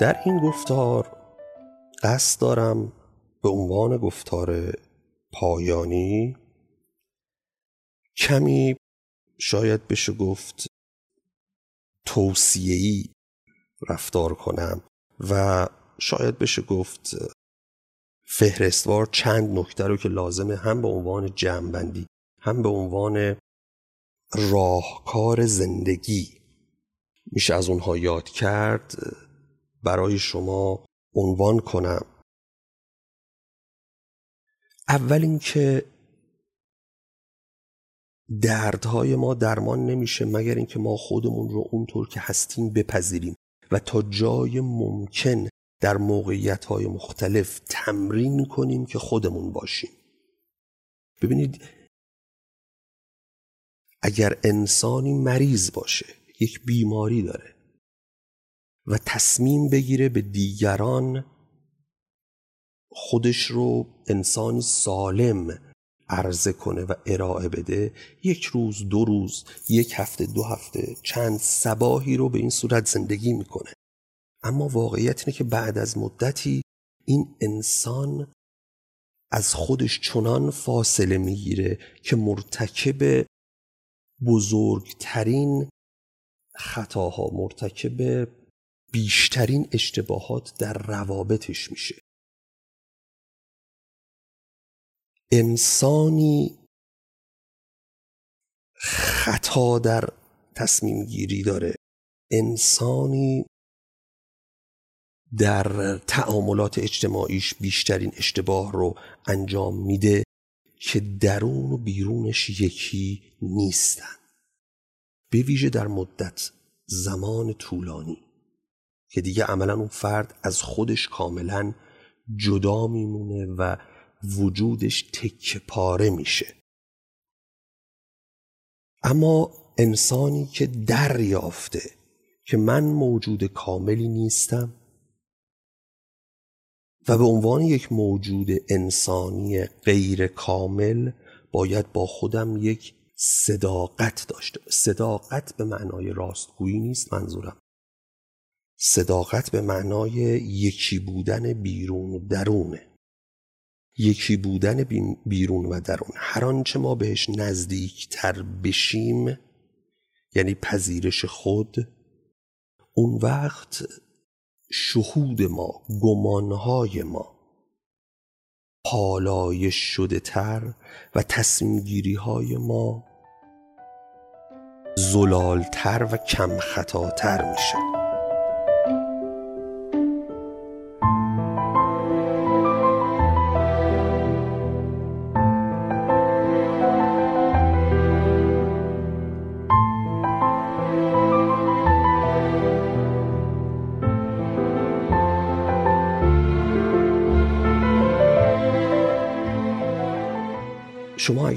در این گفتار قصد دارم به عنوان گفتار پایانی کمی شاید بشه گفت توصیه‌ای رفتار کنم و شاید بشه گفت فهرستوار چند نکته رو که لازمه هم به عنوان جمعبندی هم به عنوان راهکار زندگی میشه از اونها یاد کرد. برای شما عنوان کنم. اول اینکه دردهای ما درمان نمیشه مگر اینکه ما خودمون رو اونطور که هستیم بپذیریم و تا جای ممکن در موقعیت های مختلف تمرین کنیم که خودمون باشیم. ببینید اگر انسانی مریض باشه یک بیماری داره. و تصمیم بگیره به دیگران خودش رو انسانی سالم عرضه کنه و ارائه بده. یک روز دو روز یک هفته دو هفته چند سباهی رو به این صورت زندگی می‌کنه. اما واقعیت اینه که بعد از مدتی این انسان از خودش چنان فاصله می‌گیره که مرتکب بزرگترین خطاها مرتکب بیشترین اشتباهات در روابطش میشه. انسانی خطا در تصمیم گیری داره. انسانی در تعاملات اجتماعیش بیشترین اشتباه رو انجام میده که درون و بیرونش یکی نیستن. به ویژه در مدت زمان طولانی. که دیگه عملا اون فرد از خودش کاملا جدا میمونه و وجودش تکه پاره میشه. اما انسانی که دریافته که من موجود کاملی نیستم و به عنوان یک موجود انسانی غیر کامل باید با خودم یک صداقت داشته. صداقت به معنای راستگویی نیست منظورم صداقت به معنای یکی بودن بیرون و درونه. یکی بودن بیرون و درون. هر آنچه ما بهش نزدیکتر بشیم یعنی پذیرش خود اون وقت شهود ما گمانهای ما پالایش شده تر و تصمیمگیری های ما زلالتر و کم خطاتر میشه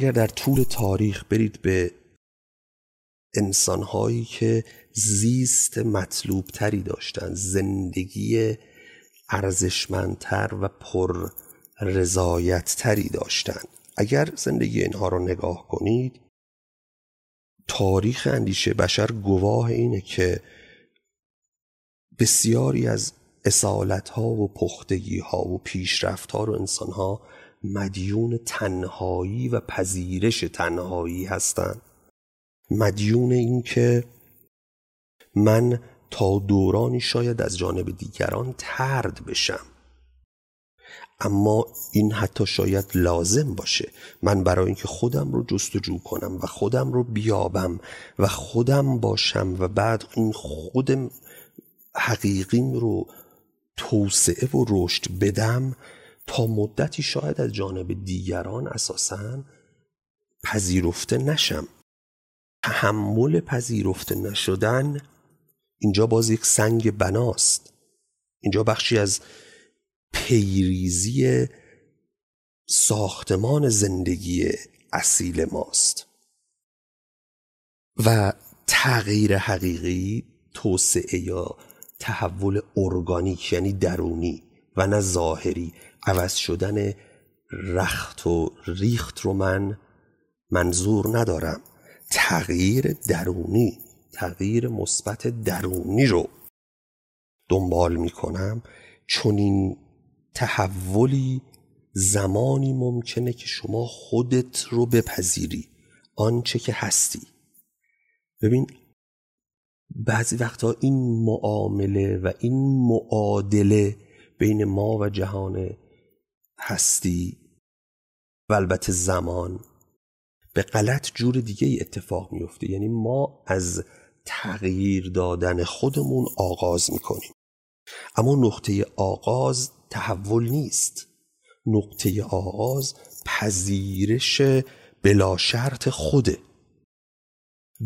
اگر در طول تاریخ برید به انسانهایی که زیست مطلوب تری داشتن زندگی ارزشمندتر و پر رضایت تری داشتن اگر زندگی اینها رو نگاه کنید تاریخ اندیشه بشر گواه اینه که بسیاری از اصالت ها و پختگی ها و پیشرفت ها رو انسان ها مدیون تنهایی و پذیرش تنهایی هستند. مدیون این که من تا دورانی شاید از جانب دیگران ترد بشم. اما این حتی شاید لازم باشه. من برای اینکه خودم رو جستجو کنم و خودم رو بیابم و خودم باشم و بعد این خودم حقیقیم رو توسعه و رشد بدم تا مدتی شاید از جانب دیگران اساسا پذیرفته نشم. تحمل پذیرفته نشدن اینجا باز یک سنگ بناست. اینجا بخشی از پیریزی ساختمان زندگی اصیل ماست. و تغییر حقیقی توسعه یا تحول ارگانیک یعنی درونی. و نه ظاهری. عوض شدن رخت و ریخت رو من منظور ندارم. تغییر درونی تغییر مثبت درونی رو دنبال می‌کنم. چون این تحولی زمانی ممکنه که شما خودت رو بپذیری. آنچه که هستی. ببین بعضی وقتها این معامله و این معادله بین ما و جهان هستی و البته زمان به غلط جور دیگه ای اتفاق میفته یعنی ما از تغییر دادن خودمون آغاز می‌کنیم. اما نقطه آغاز تحول نیست. نقطه آغاز پذیرش بلا شرط خوده.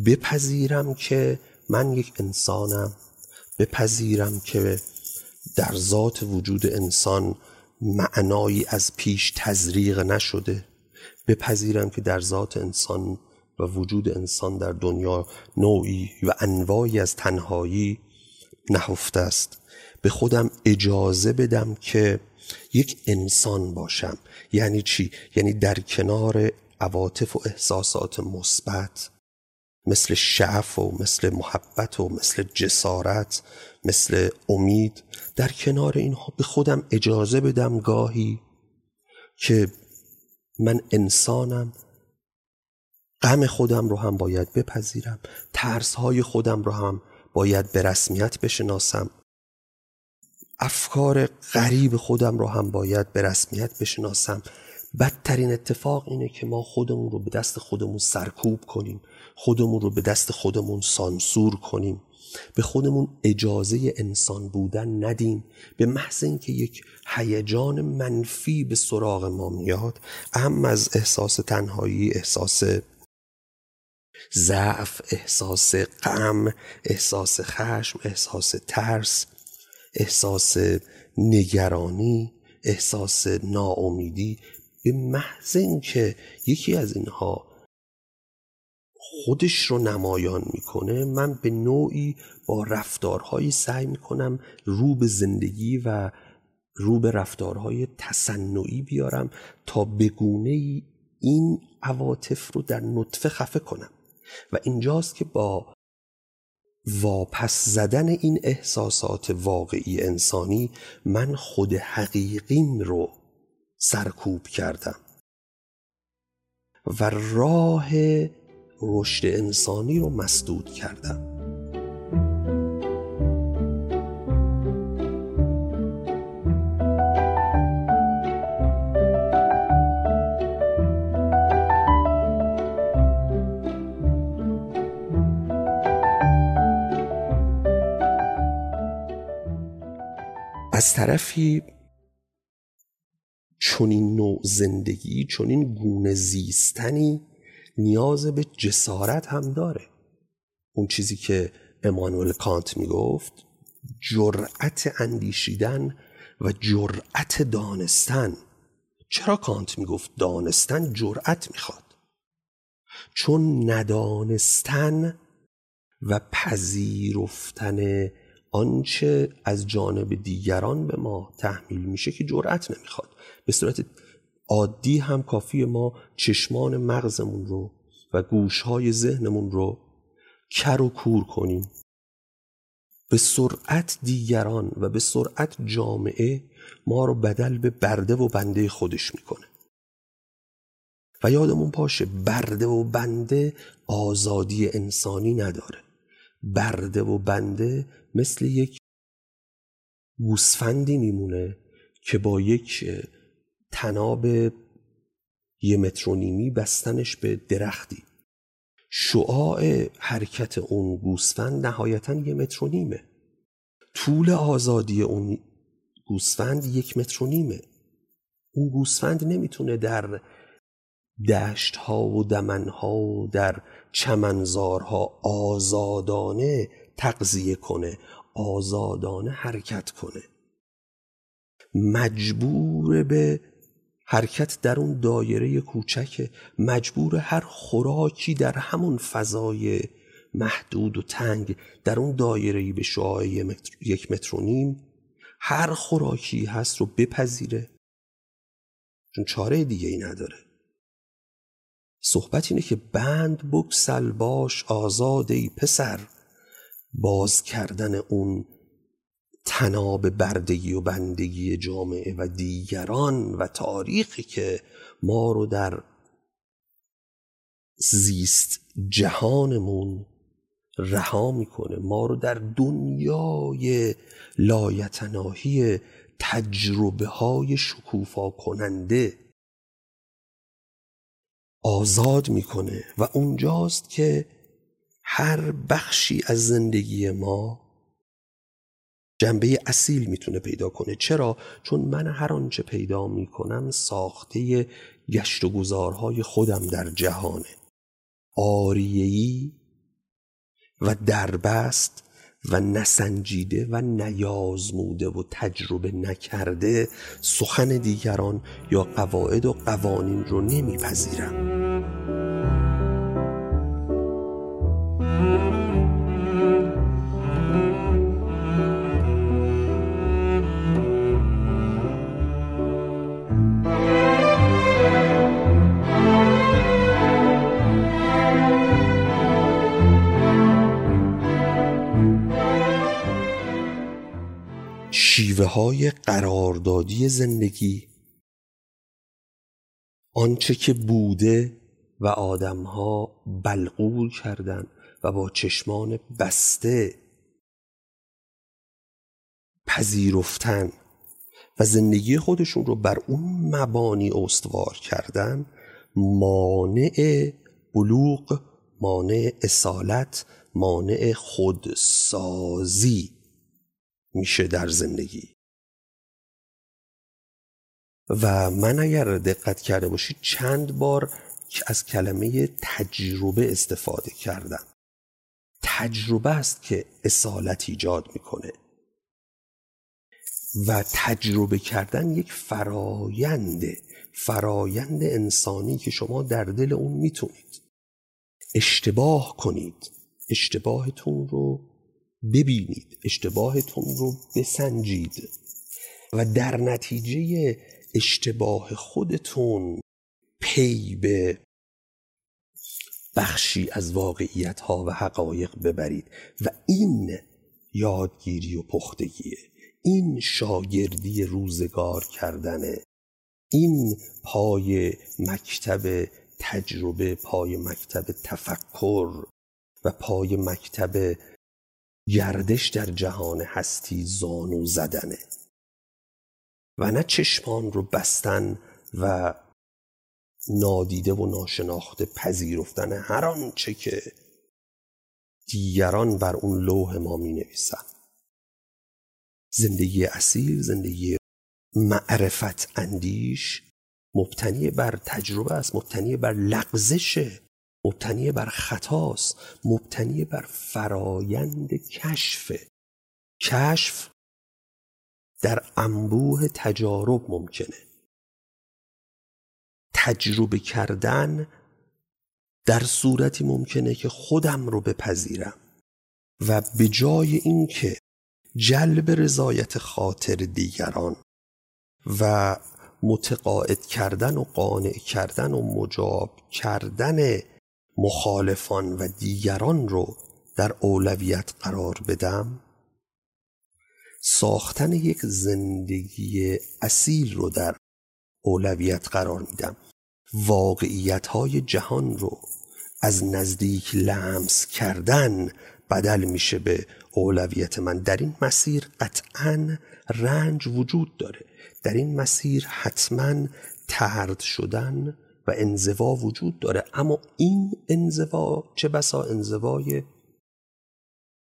بپذیرم که من یک انسانم. بپذیرم که در ذات وجود انسان معنایی از پیش تزریق نشده. بپذیرم که در ذات انسان و وجود انسان در دنیا نوعی و انواعی از تنهایی نهفته است. به خودم اجازه بدم که یک انسان باشم. یعنی چی؟ یعنی در کنار عواطف و احساسات مثبت مثل شعف و مثل محبت و مثل جسارت مثل امید در کنار اینها به خودم اجازه بدم گاهی که من انسانم غم خودم رو هم باید بپذیرم ترس های خودم رو هم باید به رسمیت بشناسم افکار غریب خودم رو هم باید به رسمیت بشناسم. بدترین اتفاق اینه که ما خودمون رو به دست خودمون سرکوب کنیم. خودمون رو به دست خودمون سانسور کنیم. به خودمون اجازه انسان بودن ندیم. به محض اینکه یک هیجان منفی به سراغ ما میاد اهم از احساس تنهایی احساس ضعف احساس غم احساس خشم احساس ترس احساس نگرانی احساس ناامیدی. به محض اینکه یکی از اینها خودش رو نمایان می‌کنه من به نوعی با رفتارهایی سعی می‌کنم رو به زندگی و رو به رفتارهای تصنعی بیارم تا بگونه این عواطف رو در نطفه خفه کنم. و اینجاست که با واپس زدن این احساسات واقعی انسانی من خود حقیقیم رو سرکوب کردم. و راه رشد انسانی رو مسدود کردم از طرفی چون این نوع زندگی چون این گونه زیستنی نیاز به جسارت هم داره. اون چیزی که امانوئل کانت می‌گفت جرأت اندیشیدن و جرأت دانستن. چرا کانت می‌گفت دانستن؟ جرأت می‌خواد. چون ندانستن و پذیرفتن آنچه از جانب دیگران به ما تحمیل میشه که جرأت نمی‌خواد. به صورت عادی هم کافی ما چشمان مغزمون رو و گوشهای ذهنمون رو کر و کور کنیم. به سرعت دیگران و به سرعت جامعه ما رو بدل به برده و بنده خودش می‌کنه. و یادمون پاشه برده و بنده آزادی انسانی نداره. برده و بنده مثل یک گوسفندی میمونه که با یک تناب یه مترونیمی بستنش به درختی. شعاع حرکت اون گوسفند نهایتا یه مترونیمه طول آزادی اون گوسفند یک مترونیمه اون گوسفند نمی‌تونه در دشت ها و دمن ها و در چمنزارها آزادانه تقضیه کنه آزادانه حرکت کنه. مجبور به حرکت در اون دایره کوچک مجبور هر خوراکی در همون فضای محدود و تنگ در اون دایره به شعاع یک متر و نیم هر خوراکی هست رو بپذیره. چون چاره دیگه ای نداره. صحبت اینه که بند بکسل باش آزاد ای پسر. باز کردن اون تناب بردگی و بندگی جامعه و دیگران و تاریخی که ما رو در زیست جهانمون رها می‌کنه ما رو در دنیای لایتناهی تجربه های شکوفا کننده آزاد می‌کنه و اونجاست که هر بخشی از زندگی ما جنبه اصیل می‌تونه پیدا کنه. چرا؟ چون من هر آنچه پیدا می‌کنم ساخته گشت و گذارهای خودم در جهانه. آریهی و دربست و نسنجیده و نیازموده و تجربه نکرده سخن دیگران یا قواعد و قوانین رو نمیپذیرم. شیوه های قراردادی زندگی. آنچه که بوده و آدمها بلغول کردند و با چشمان بسته پذیرفتن و زندگی خودشون رو بر اون مبانی استوار کردن مانع بلوغ مانع اصالت مانع خودسازی. میشه در زندگی. و من اگر دقت کرده باشید چند بار از کلمه تجربه استفاده کردم. تجربه است که اصالت ایجاد می‌کنه. و تجربه کردن یک فراینده فرایند انسانی که شما در دل اون می‌تونید. اشتباه کنید. اشتباهتون رو ببینید اشتباهتون رو بسنجید. و در نتیجه اشتباه خودتون پی به بخشی از واقعیت ها و حقایق ببرید. و این یادگیری و پختگیه این شاگردی روزگار کردنه این پای مکتب تجربه پای مکتب تفکر و پای مکتب گردش در جهان هستی زانو زدنه. و نه چشمان رو بستن و نادیده و ناشناخته پذیرفتن هر آنچه که دیگران بر اون لوح ما می نویسن زندگی اصیل زندگی معرفت اندیش مبتنی بر تجربه است مبتنی بر لغزشه مبتنی بر خطاست مبتنی بر فرایند کشف. کشف در انبوه تجارب ممکنه. تجربه کردن در صورتی ممکنه که خودم رو بپذیرم و به جای اینکه جلب رضایت خاطر دیگران و متقاعد کردن و قانع کردن و مجاب کردن مخالفان و دیگران رو در اولویت قرار بدم؟ ساختن یک زندگی اصیل رو در اولویت قرار میدم. واقعیت های جهان رو از نزدیک لمس کردن بدل میشه به اولویت من. در این مسیر قطعا رنج وجود داره. در این مسیر حتما ترد شدن و انزوا وجود داره. اما این انزوا چه بسا؟ انزوای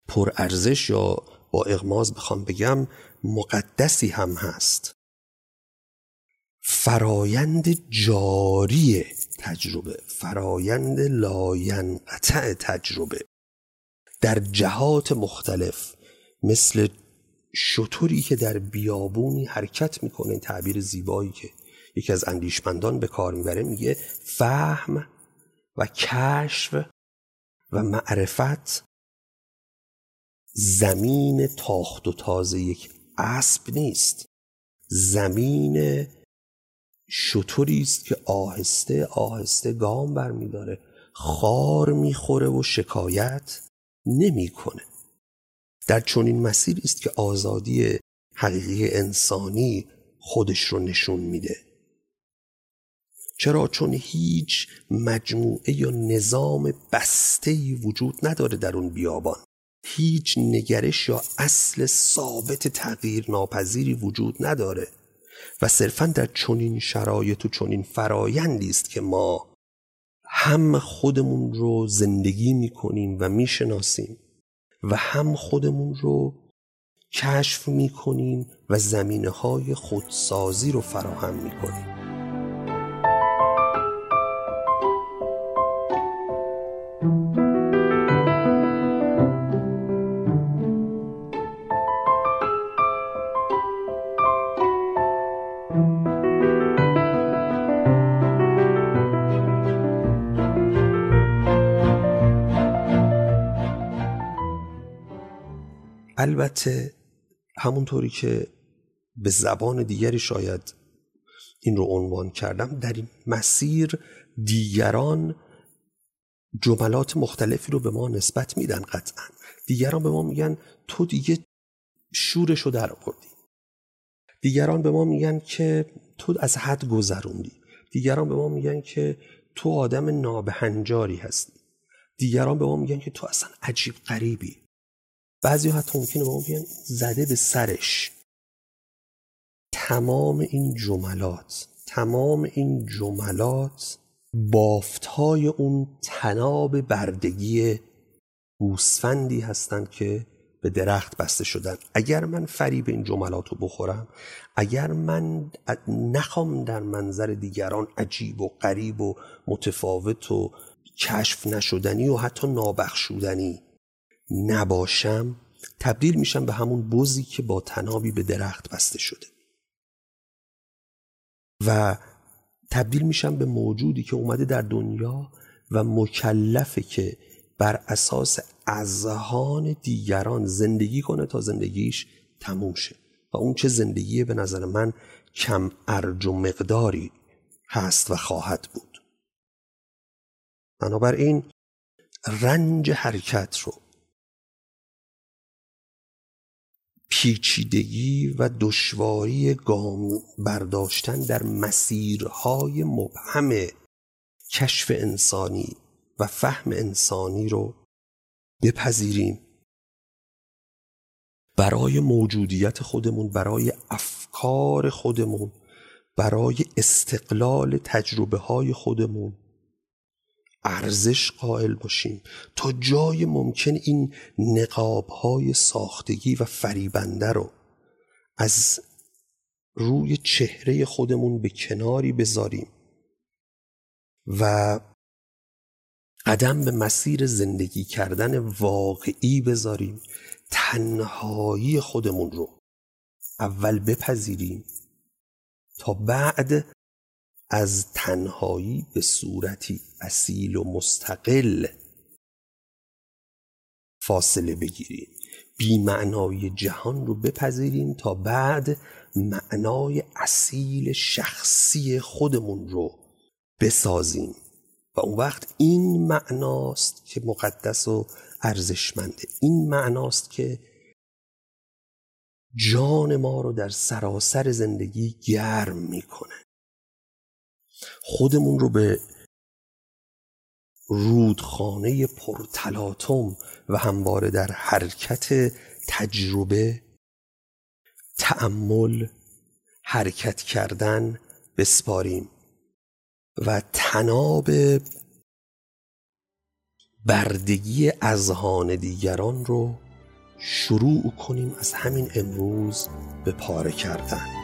پرارزش یا با اغماز بخوام بگم مقدسی هم هست. فرایند جاری تجربه فرایند لاینقطع تجربه. در جهات مختلف مثل شطوری که در بیابونی حرکت می‌کنه تعبیر زیبایی که یکی از اندیشمندان به کار می‌بره میگه فهم و کشف و معرفت زمین تاخت و تازه یک اسب نیست. زمین شطوری است که آهسته آهسته گام برمیداره خار می‌خوره و شکایت نمی‌کنه. در چنین مسیری است که آزادی حقیقی انسانی خودش رو نشون میده. چرا؟ چون هیچ مجموعه یا نظام بسته وجود نداره در اون بیابان. هیچ نگرش یا اصل ثابت تغییر ناپذیری وجود نداره و صرفا در چنین شرایط و چنین فرایندی است که ما هم خودمون رو زندگی می‌کنیم و می‌شناسیم و هم خودمون رو کشف می‌کنیم و زمینه های خودسازی رو فراهم می‌کنیم. البته همونطوری که به زبان دیگری شاید این رو عنوان کردم در این مسیر دیگران جملات مختلفی رو به ما نسبت میدن قطعا. دیگران به ما میگن تو دیگه شورش رو در آوردی. دیگران به ما میگن که تو از حد گذروندی. دیگران به ما میگن که تو آدم نابهنجاری هستی. دیگران به ما میگن که تو اصلا عجیب غریبی. بعضی حتی ممکنه ما بیان زده به سرش. تمام این جملات تمام این جملات بافت های اون تناب بردگی گوسفندی هستند که به درخت بسته شدن. اگر من فریب این جملات رو بخورم اگر من نخوام در منظر دیگران عجیب و غریب و متفاوت و کشف نشدنی و حتی نابخشودنی نباشم تبدیل میشم به همون بزی که با تنابی به درخت بسته شده. و تبدیل میشم به موجودی که اومده در دنیا و مکلفه که بر اساس اذهان دیگران زندگی کنه تا زندگیش تموم شه. و اون چه زندگی به نظر من کم ارج و مقداری هست و خواهد بود. بنابراین رنج حرکت رو پیچیدگی و دشواری گام برداشتن در مسیرهای مبهم کشف انسانی و فهم انسانی رو بپذیریم. برای موجودیت خودمون برای افکار خودمون برای استقلال تجربه های خودمون ارزش قائل باشیم. تا جای ممکن این نقاب های ساختگی و فریبنده رو از روی چهره خودمون به کناری بذاریم و قدم به مسیر زندگی کردن واقعی بذاریم تنهایی خودمون رو اول بپذیریم تا بعد از تنهایی به صورتی اصیل و مستقل فاصله بگیریم. معنای جهان رو بپذیریم تا بعد معنای اصیل شخصی خودمون رو بسازیم. و اون وقت این معناست که مقدس و ارزشمنده این معناست که جان ما رو در سراسر زندگی گرم می‌کنه خودمون رو به رودخانه پرتلاتم و همواره در حرکت تجربه تأمل حرکت کردن بسپاریم و تناب بردگی اذهان دیگران رو شروع کنیم از همین امروز به پاره کردن.